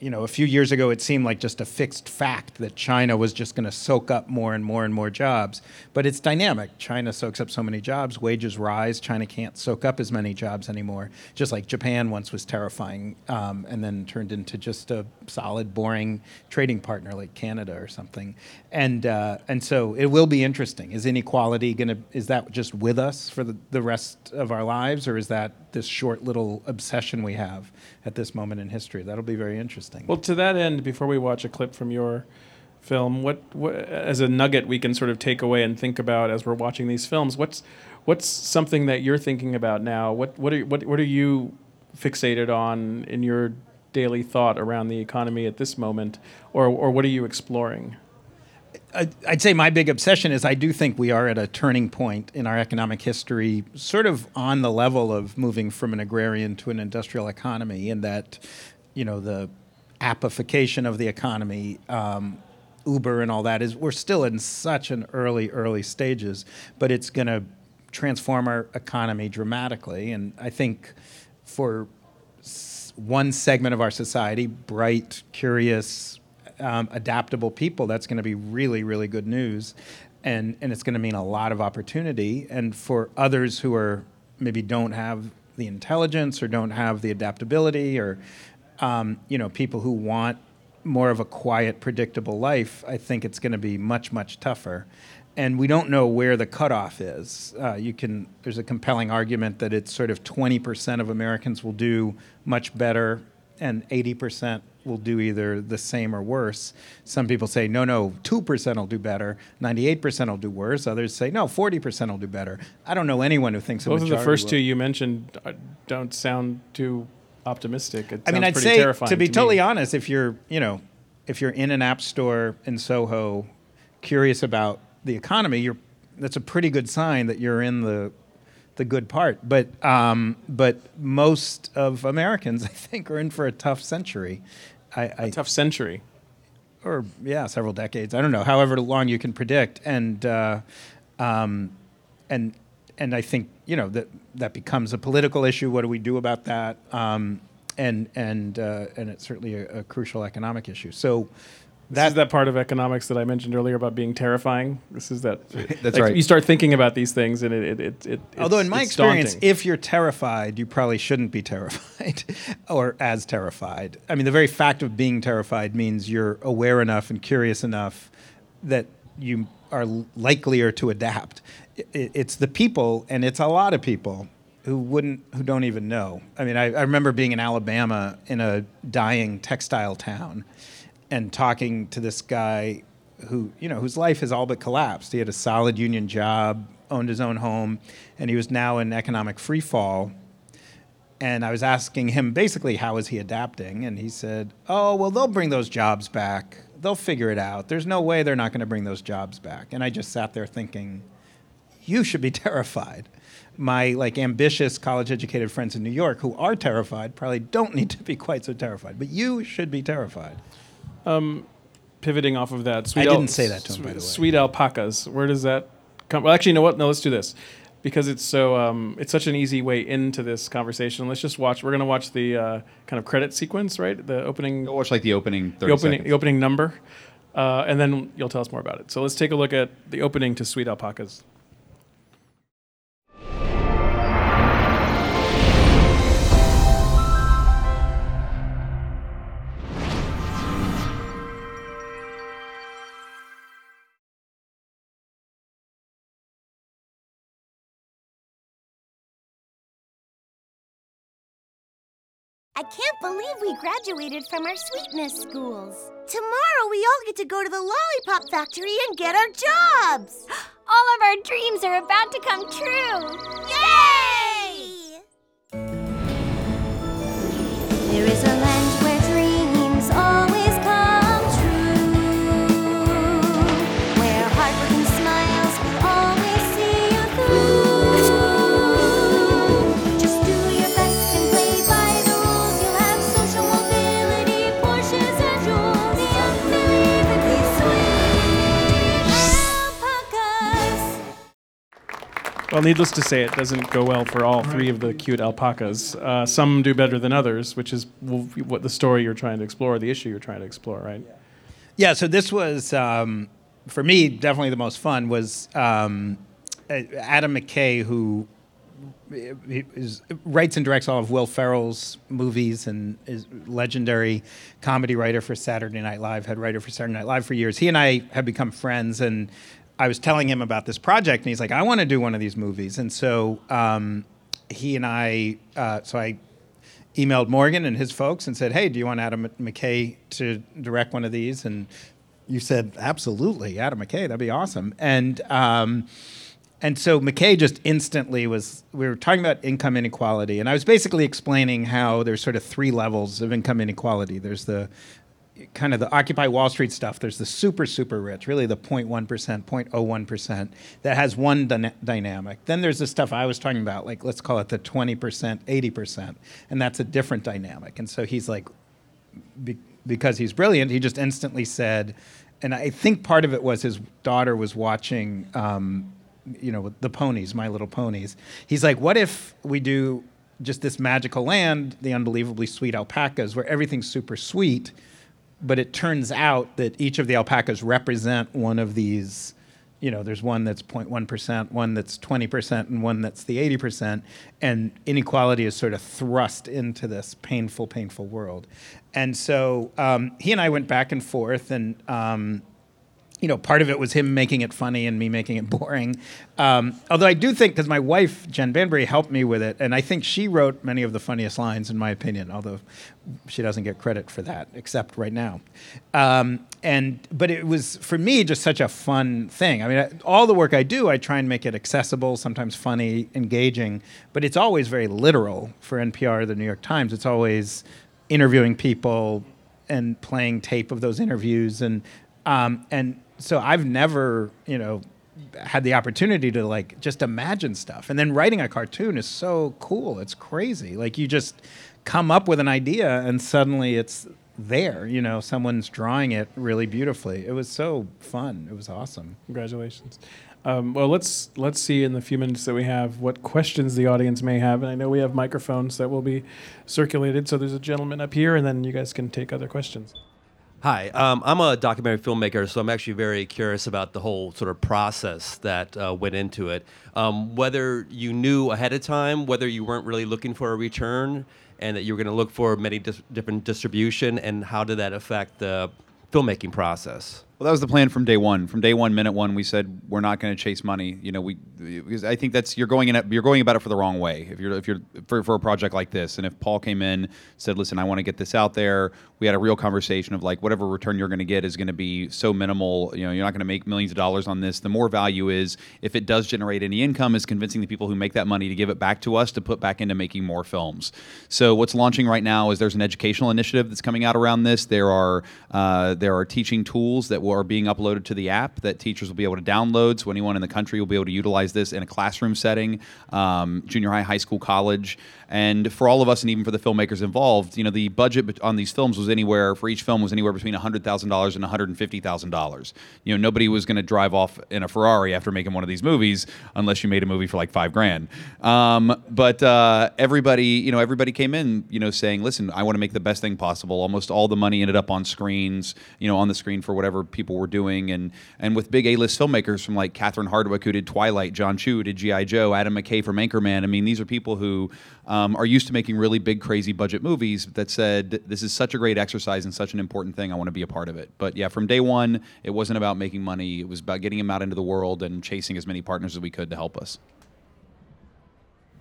you know, a few years ago, it seemed like just a fixed fact that China was just going to soak up more and more and more jobs. But it's dynamic. China soaks up so many jobs, wages rise. China can't soak up as many jobs anymore. Just like Japan once was terrifying um, and then turned into just a solid, boring trading partner like Canada or something. And uh, and so it will be interesting. Is inequality going to is that just with us for the, the rest of our lives, or is that this short little obsession we have at this moment in history? That'll be very interesting. Well, to that end, before we watch a clip from your film, what, what as a nugget we can sort of take away and think about as we're watching these films? What's what's something that you're thinking about now? What what are what what are you fixated on in your daily thought around the economy at this moment, or or what are you exploring? I- I'd say my big obsession is I do think we are at a turning point in our economic history, sort of on the level of moving from an agrarian to an industrial economy, in that, you know, the appification of the economy, um, Uber and all that is we're still in such an early, early stages, but it's going to transform our economy dramatically. And I think for one segment of our society, bright, curious, um, adaptable people, that's going to be really, really good news. And, and it's going to mean a lot of opportunity. And for others who are maybe don't have the intelligence or don't have the adaptability or, um, you know, people who want more of a quiet, predictable life, I think it's going to be much, much tougher. And we don't know where the cutoff is. Uh, you can. There's a compelling argument that it's sort of 20% of Americans will do much better, and 80% will do either the same or worse. Some people say no, no, 2% will do better, 98% will do worse. Others say no, 40% will do better. I don't know anyone who thinks Both of the first will. two you mentioned uh, don't sound too optimistic. It I mean, I'd pretty say terrifying to be me. totally honest, if you're, you know, if you're in an app store in Soho, curious about the economy, you're that's a pretty good sign that you're in the the good part. But um, but most of Americans, [laughs] I think, are in for a tough century. I, I, A tough century. or yeah, several decades. I don't know, however long you can predict, and uh, um, and and I think you know that that becomes a political issue. What do we do about that? Um, and and uh, and it's certainly a, a crucial economic issue. So. This is that part of economics that I mentioned earlier about being terrifying. This is that. [laughs] That's like, right. You start thinking about these things, and it it it. it Although it's- in my it's experience, daunting. if you're terrified, you probably shouldn't be [laughs] terrified or as terrified. I mean, the very fact of being terrified means you're aware enough and curious enough that you are likelier to adapt. I- i- It's the people, and it's a lot of people who wouldn't, who don't even know. I mean, I, I remember being in Alabama in a dying textile town and talking to this guy who, you know, whose life has all but collapsed. He had a solid union job, owned his own home, and he was now in economic free fall. And I was asking him basically how is he adapting, and he said, "Oh, well, they'll bring those jobs back. They'll figure it out. There's no way they're not going to bring those jobs back." And I just sat there thinking, you should be [laughs] terrified. My like ambitious college educated friends in New York who are terrified probably don't need to be quite so terrified, but you should be terrified. Um, pivoting off of that, I didn't say that to him, by the way. Sweet alpacas. Where does that come? Well, actually, you know what? No, let's do this because it's so um, it's such an easy way into this conversation. Let's just watch. We're gonna watch the uh, kind of credit sequence, right? The opening. watch like the opening. 30 The opening. seconds. The opening number, uh, and then you'll tell us more about it. So let's take a look at the opening to Sweet Alpacas. Can't believe we graduated from our sweetness schools. Tomorrow we all get to go to the lollipop factory and get our jobs. [gasps] All of our dreams are about to come true. Yay! Well, needless to say, it doesn't go well for all three of the cute alpacas. Uh, some do better than others, which is what the story you're trying to explore, the issue you're trying to explore, right? Yeah, so this was um, for me definitely the most fun was um, Adam McKay who writes and directs all of Will Ferrell's movies and is legendary comedy writer for Saturday Night Live, head writer for Saturday Night Live for years. He and I have become friends, and I was telling him about this project, and he's like, "I want to do one of these movies," and so um, he and I, uh, so I emailed Morgan and his folks and said, "Hey, do you want Adam McKay to direct one of these?" And you said, "Absolutely, Adam McKay, that'd be awesome." And um, and so McKay just instantly was. We were talking about income inequality, and I was basically explaining how there's sort of three levels of income inequality. There's the kind of the Occupy Wall Street stuff. There's the super, super rich, really the 0.1%, 0.01% that has one dyna- dynamic. Then there's the stuff I was talking about, like let's call it the 20%, 80%, and that's a different dynamic. And so he's like, be- because he's brilliant, he just instantly said, and I think part of it was his daughter was watching, um, you know, the ponies, My Little Ponies. He's like, what if we do just this magical land, the unbelievably sweet alpacas, where everything's super sweet, but it turns out that each of the alpacas represent one of these. You know, there's one that's 0.1%, one that's 20%, and one that's the 80%. And inequality is sort of thrust into this painful, painful world. And so um, he and I went back and forth, and um, you know, part of it was him making it funny and me making it [laughs] boring. Um, although I do think, because my wife, Jen Banbury, helped me with it, and I think she wrote many of the funniest lines, in my opinion, although she doesn't get credit for that, except right now. Um, and But it was, for me, just such a fun thing. I mean, I, all the work I do, I try and make it accessible, sometimes funny, engaging, but it's always very literal for NPR, the New York Times. It's always interviewing people and playing tape of those interviews and um, and so I've never, you know, had the opportunity to like just imagine stuff. And then writing a cartoon is so cool. It's crazy. Like you just come up with an idea and suddenly it's there, you know, someone's drawing it really beautifully. It was so fun. It was awesome. Congratulations. Um, well, let's let's see in the few minutes that we have what questions the audience may have, and I know we have microphones that will be circulated. So there's a gentleman up here, and then you guys can take other questions. Hi, um, I'm a documentary filmmaker, so I'm actually very curious about the whole sort of process that uh, went into it. Um, whether you knew ahead of time, whether you weren't really looking for a return, and that you were going to look for many dis- different distribution, and how did that affect the filmmaking process? Well, that was the plan from day one. From day one, minute one, we said we're not going to chase money. You know, we because I think that's you're going in you're going about it for the wrong way. If you're if you're for, for a project like this, and if Paul came in said, "Listen, I want to get this out there," we had a real conversation of like whatever return you're going to get is going to be so minimal. You know, you're not going to make millions of dollars on this. The more value is if it does generate any income, is convincing the people who make that money to give it back to us to put back into making more films. So what's launching right now is there's an educational initiative that's coming out around this. There are uh, there are teaching tools that are being uploaded to the app that teachers will be able to download. So anyone in the country will be able to utilize this in a classroom setting, um, junior high, high school, college. And for all of us, and even for the filmmakers involved, you know, the budget on these films was anywhere for each film was anywhere between hundred thousand dollars and one hundred and fifty thousand dollars. You know, nobody was going to drive off in a Ferrari after making one of these movies unless you made a movie for like five grand. Um, but uh, everybody, you know, everybody came in, you know, saying, "Listen, I want to make the best thing possible." Almost all the money ended up on screens, you know, on the screen for whatever people were doing, and and with big A-list filmmakers from like Catherine Hardwicke, who did Twilight, Jon Chu who did GI Joe, Adam McKay from Anchorman. I mean, these are people who um, are used to making really big, crazy budget movies that said, "This is such a great exercise and such an important thing. I want to be a part of it." But yeah, from day one, it wasn't about making money. It was about getting them out into the world and chasing as many partners as we could to help us.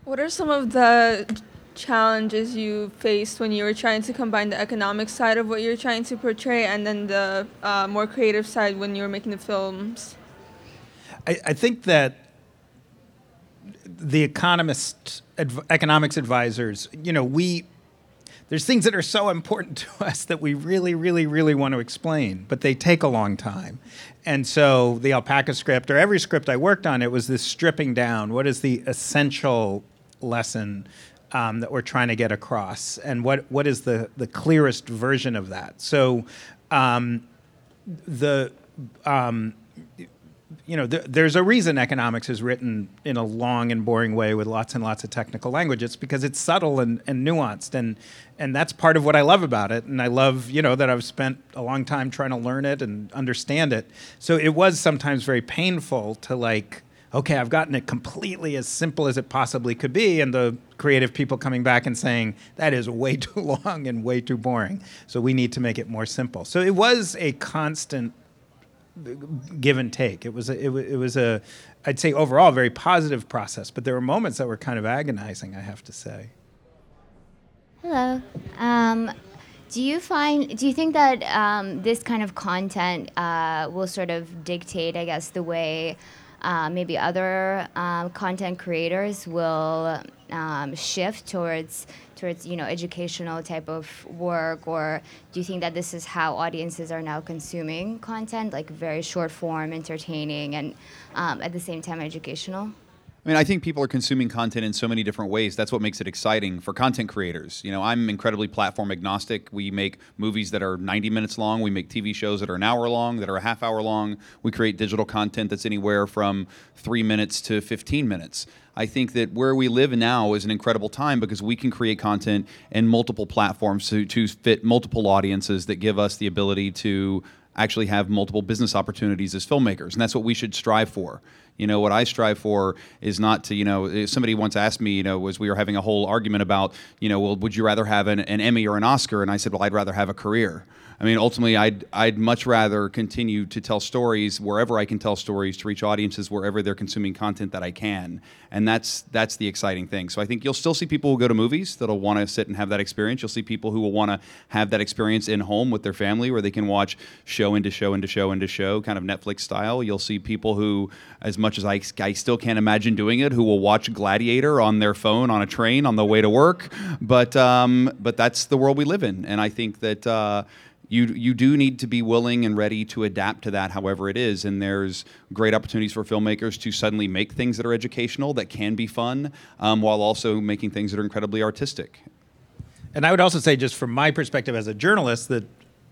What are some of the challenges you faced when you were trying to combine the economic side of what you're trying to portray and then the uh, more creative side when you were making the films? I, I think that the economist adv- economics advisors, you know, we there's things that are so important to [laughs] us that we really, really, really want to explain, but they take a long time. And so the alpaca script or every script I worked on, it was this stripping down. What is the essential lesson um, that we're trying to get across, and what what is the the clearest version of that? So um, the um, you know, th- there's a reason economics is written in a long and boring way with lots and lots of technical language. It's because it's subtle and, and nuanced, and and that's part of what I love about it. And I love, you know, that I've spent a long time trying to learn it and understand it. So it was sometimes very painful to like, okay, I've gotten it completely as simple as it possibly could be, and the creative people coming back and saying that is way too [laughs] long and way too boring. So we need to make it more simple. So it was a constant give and take. It was a, it, it was a I'd say overall very positive process, but there were moments that were kind of agonizing. I have to say. Hello. Um, do you find? Do you think that um, this kind of content uh, will sort of dictate, I guess, the way uh, maybe other um, content creators will um, shift towards towards you know educational type of work, or do you think that this is how audiences are now consuming content, like very short form, entertaining, and um, at the same time educational? I mean, I think people are consuming content in so many different ways. That's what makes it exciting for content creators. You know, I'm incredibly platform agnostic. We make movies that are 90 minutes long. We make TV shows that are an hour long, that are a half hour long. We create digital content that's anywhere from three minutes to 15 minutes. I think that where we live now is an incredible time because we can create content in multiple platforms to, to fit multiple audiences that give us the ability to actually have multiple business opportunities as filmmakers. And that's what we should strive for. You know, what I strive for is not to, you know, eh, somebody once asked me, you know, was we were having a whole argument about, you know, well, would you rather have an, an Emmy or an Oscar? And I said, well, I'd rather have a career. I mean, ultimately, I'd, I'd much rather continue to tell stories wherever I can tell stories to reach audiences wherever they're consuming content that I can. And that's, that's the exciting thing. So I think you'll still see people who go to movies that'll want to sit and have that experience. You'll see people who will want to have that experience in home with their family where they can watch show into show into show into show, kind of Netflix style. You'll see people who, as much as I, I still can't imagine doing it, who will watch Gladiator on their phone on a train on the way to work. But, um, but that's the world we live in. And I think that. Uh, you you do need to be willing and ready to adapt to that however it is and there's great opportunities for filmmakers to suddenly make things that are educational that can be fun um, while also making things that are incredibly artistic And I would also say, just from my perspective as a journalist, that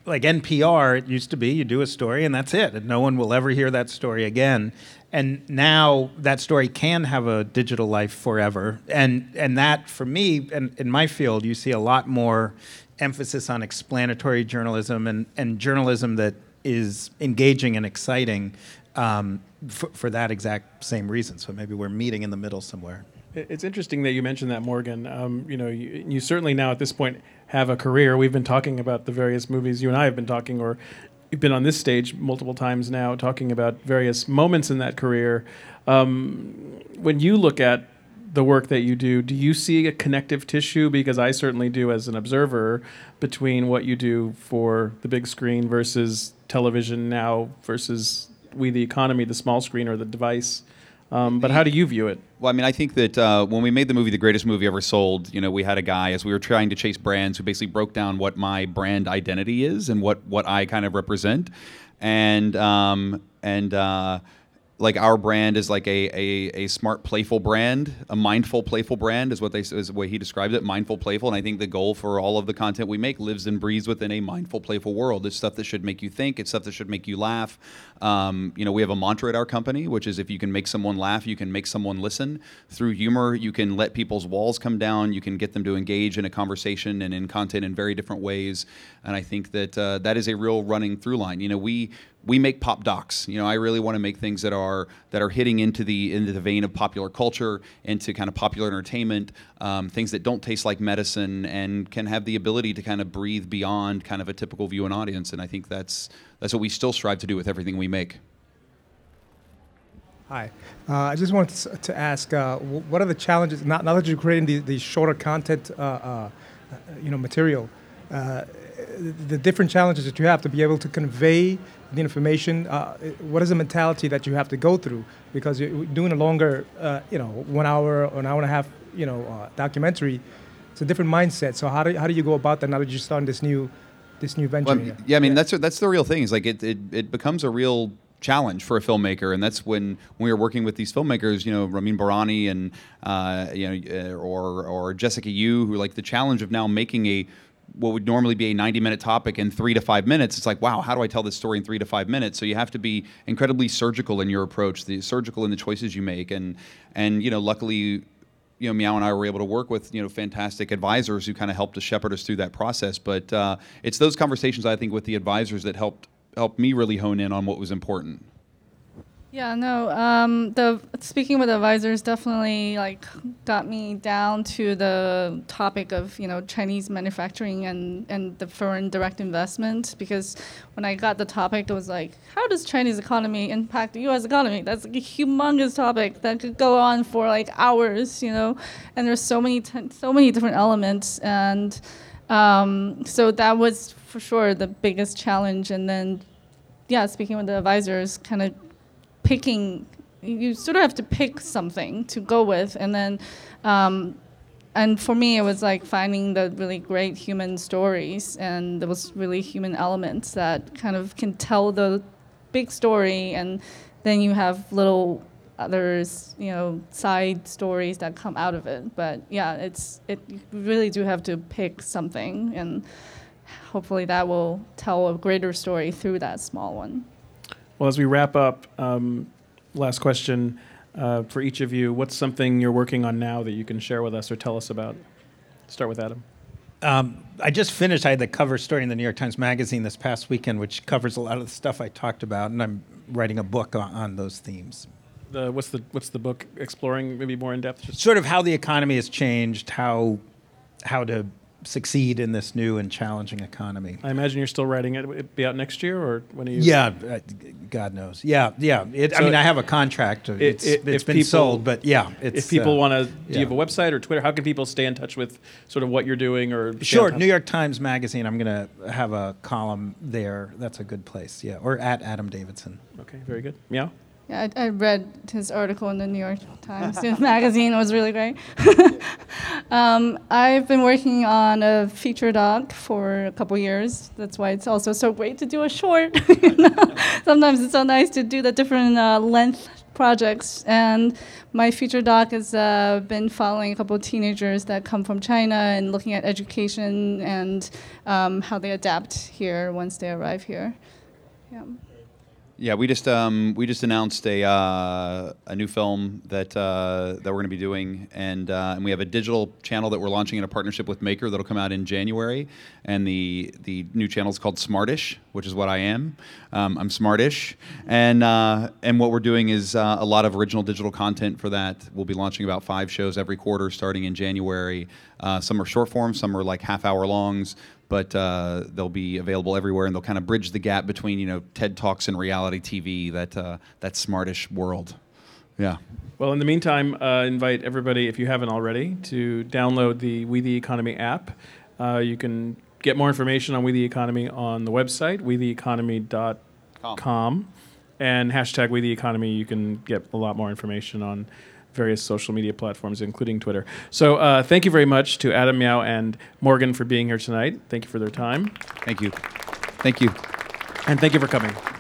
like NPR, it used to be you do a story and that's it, and no one will ever hear that story again. And now that story can have a digital life forever. And and that for me, and in my field, you see a lot more emphasis on explanatory journalism and, and journalism that is engaging and exciting um, for, for that exact same reason. So maybe we're meeting in the middle somewhere. It- It's interesting that you mentioned that, Morgan. Um, you know, you, you certainly now at this point have a career. We've been talking about the various movies you and I have been talking, or you've been on this stage multiple times now, talking about various moments in that career. Um, when you look at the work that you do, do you see a connective tissue? Because I certainly do as an observer between what you do for the big screen versus television now versus we the economy, the small screen or the device. Um, but how do you view it? Well, I mean, I think that uh, when we made the movie "The Greatest Movie Ever Sold," you know, we had a guy as we were trying to chase brands who basically broke down what my brand identity is and what what I kind of represent, and um, and uh, like our brand is like a, a a smart, playful brand, a mindful, playful brand is what they is the way he described it, mindful, playful. And I think the goal for all of the content we make lives and breathes within a mindful, playful world. It's stuff that should make you think. It's stuff that should make you laugh. Um, you know, we have a mantra at our company, which is if you can make someone laugh, you can make someone listen. Through humor, you can let people's walls come down. You can get them to engage in a conversation and in content in very different ways. And I think that uh, that is a real running through line. You know, we we make pop docs. You know, I really want to make things that are that are hitting into the into the vein of popular culture, into kind of popular entertainment, um, things that don't taste like medicine and can have the ability to kind of breathe beyond kind of a typical view and audience. And I think that's that's what we still strive to do with everything we make. Hi. Uh, I just wanted to, ask, uh, what are the challenges, now, now that you're creating the, the shorter content, uh, uh, you know, material, uh, the different challenges that you have to be able to convey the information, uh, what is the mentality that you have to go through? Because you're doing a longer, uh, you know, one hour or an hour and a half, you know, uh, documentary, it's a different mindset. So how do, how do you go about that now that you're starting this new, this new venture Well, here? yeah, I mean that's that's the real thing. Is like it, it it becomes a real challenge for a filmmaker, and that's when when we were working with these filmmakers, you know, Ramin Bahrani and uh, you know, uh, or or Jessica Yu, who like the challenge of now making a what would normally be a 90 minute topic in three to five minutes it's like wow how do i tell this story in three to five minutes so you have to be incredibly surgical in your approach the surgical in the choices you make and and you know luckily you know, Miao and I were able to work with you know fantastic advisors who kind of helped to shepherd us through that process. But uh, it's those conversations I think with the advisors that helped helped me really hone in on what was important. Yeah, no. Um, the speaking with advisors definitely like got me down to the topic of you know Chinese manufacturing and and the foreign direct investment because when I got the topic, it was like, how does Chinese economy impact the U.S. economy? That's like a humongous topic that could go on for like hours, you know. And there's so many so many different elements, and um, so that was for sure the biggest challenge. And then, yeah, speaking with the advisors, kind of picking you sort of have to pick something to go with. And then um, and for me it was like finding the really great human stories and there was really human elements that kind of can tell the big story. And then you have little others you know side stories that come out of it. But yeah it's it you really do have to pick something. And hopefully that will tell a greater story through that small one Well, as we wrap up, um, last question uh, for each of you. What's something you're working on now that you can share with us or tell us about? Start with Adam. Um, I just finished. I had the cover story in the New York Times Magazine this past weekend, which covers a lot of the stuff I talked about, and I'm writing a book on, on those themes. The, what's the what's the book exploring maybe more in depth? Just Sort of how the economy has changed, how how to succeed in this new and challenging economy. I imagine you're still writing it. It be out next year, or when are you? Yeah, uh, God knows. Yeah, yeah. It, I mean, I have a contract. It, it's, i- it's if been people- sold, but yeah. It's, if people uh, want to, do yeah. you have a website or Twitter? How can people stay in touch with sort of what you're doing or? Sure, New York Times Magazine. I'm going to have a column there. That's a good place. Yeah, or at Adam Davidson. Okay, very good. Miao. Yeah, I, I read his article in the New York Times [laughs] magazine. It was really great. [laughs] um, I've been working on a feature doc for a couple years. That's why it's also so great to do a short. [laughs] you know? Sometimes it's so nice to do the different uh, length projects. And my feature doc has uh, been following a couple of teenagers that come from China and looking at education and um, how they adapt here once they arrive here. Yeah. Yeah, we just um, we just announced a uh, a new film that uh, that we're going to be doing, and uh, and we have a digital channel that we're launching in a partnership with Maker that'll come out in January, and the the new channel is called Smartish, which is what I am. Um, I'm Smartish, and uh, and what we're doing is uh, a lot of original digital content for that. We'll be launching about five shows every quarter starting in January. Uh, some are short form, some are like half hour longs but uh, they'll be available everywhere, and they'll kind of bridge the gap between you know TED Talks and reality TV, that uh, that smartish world. Yeah. Well, in the meantime, uh, invite everybody, if you haven't already, to download the We the Economy app. Uh, you can get more information on We the Economy on the website, wetheeconomy.com, and hashtag We the Economy. You can get a lot more information on various social media platforms, including Twitter. So uh, thank you very much to Adam Miao and Morgan for being here tonight. Thank you for their time. Thank you. Thank you. And thank you for coming.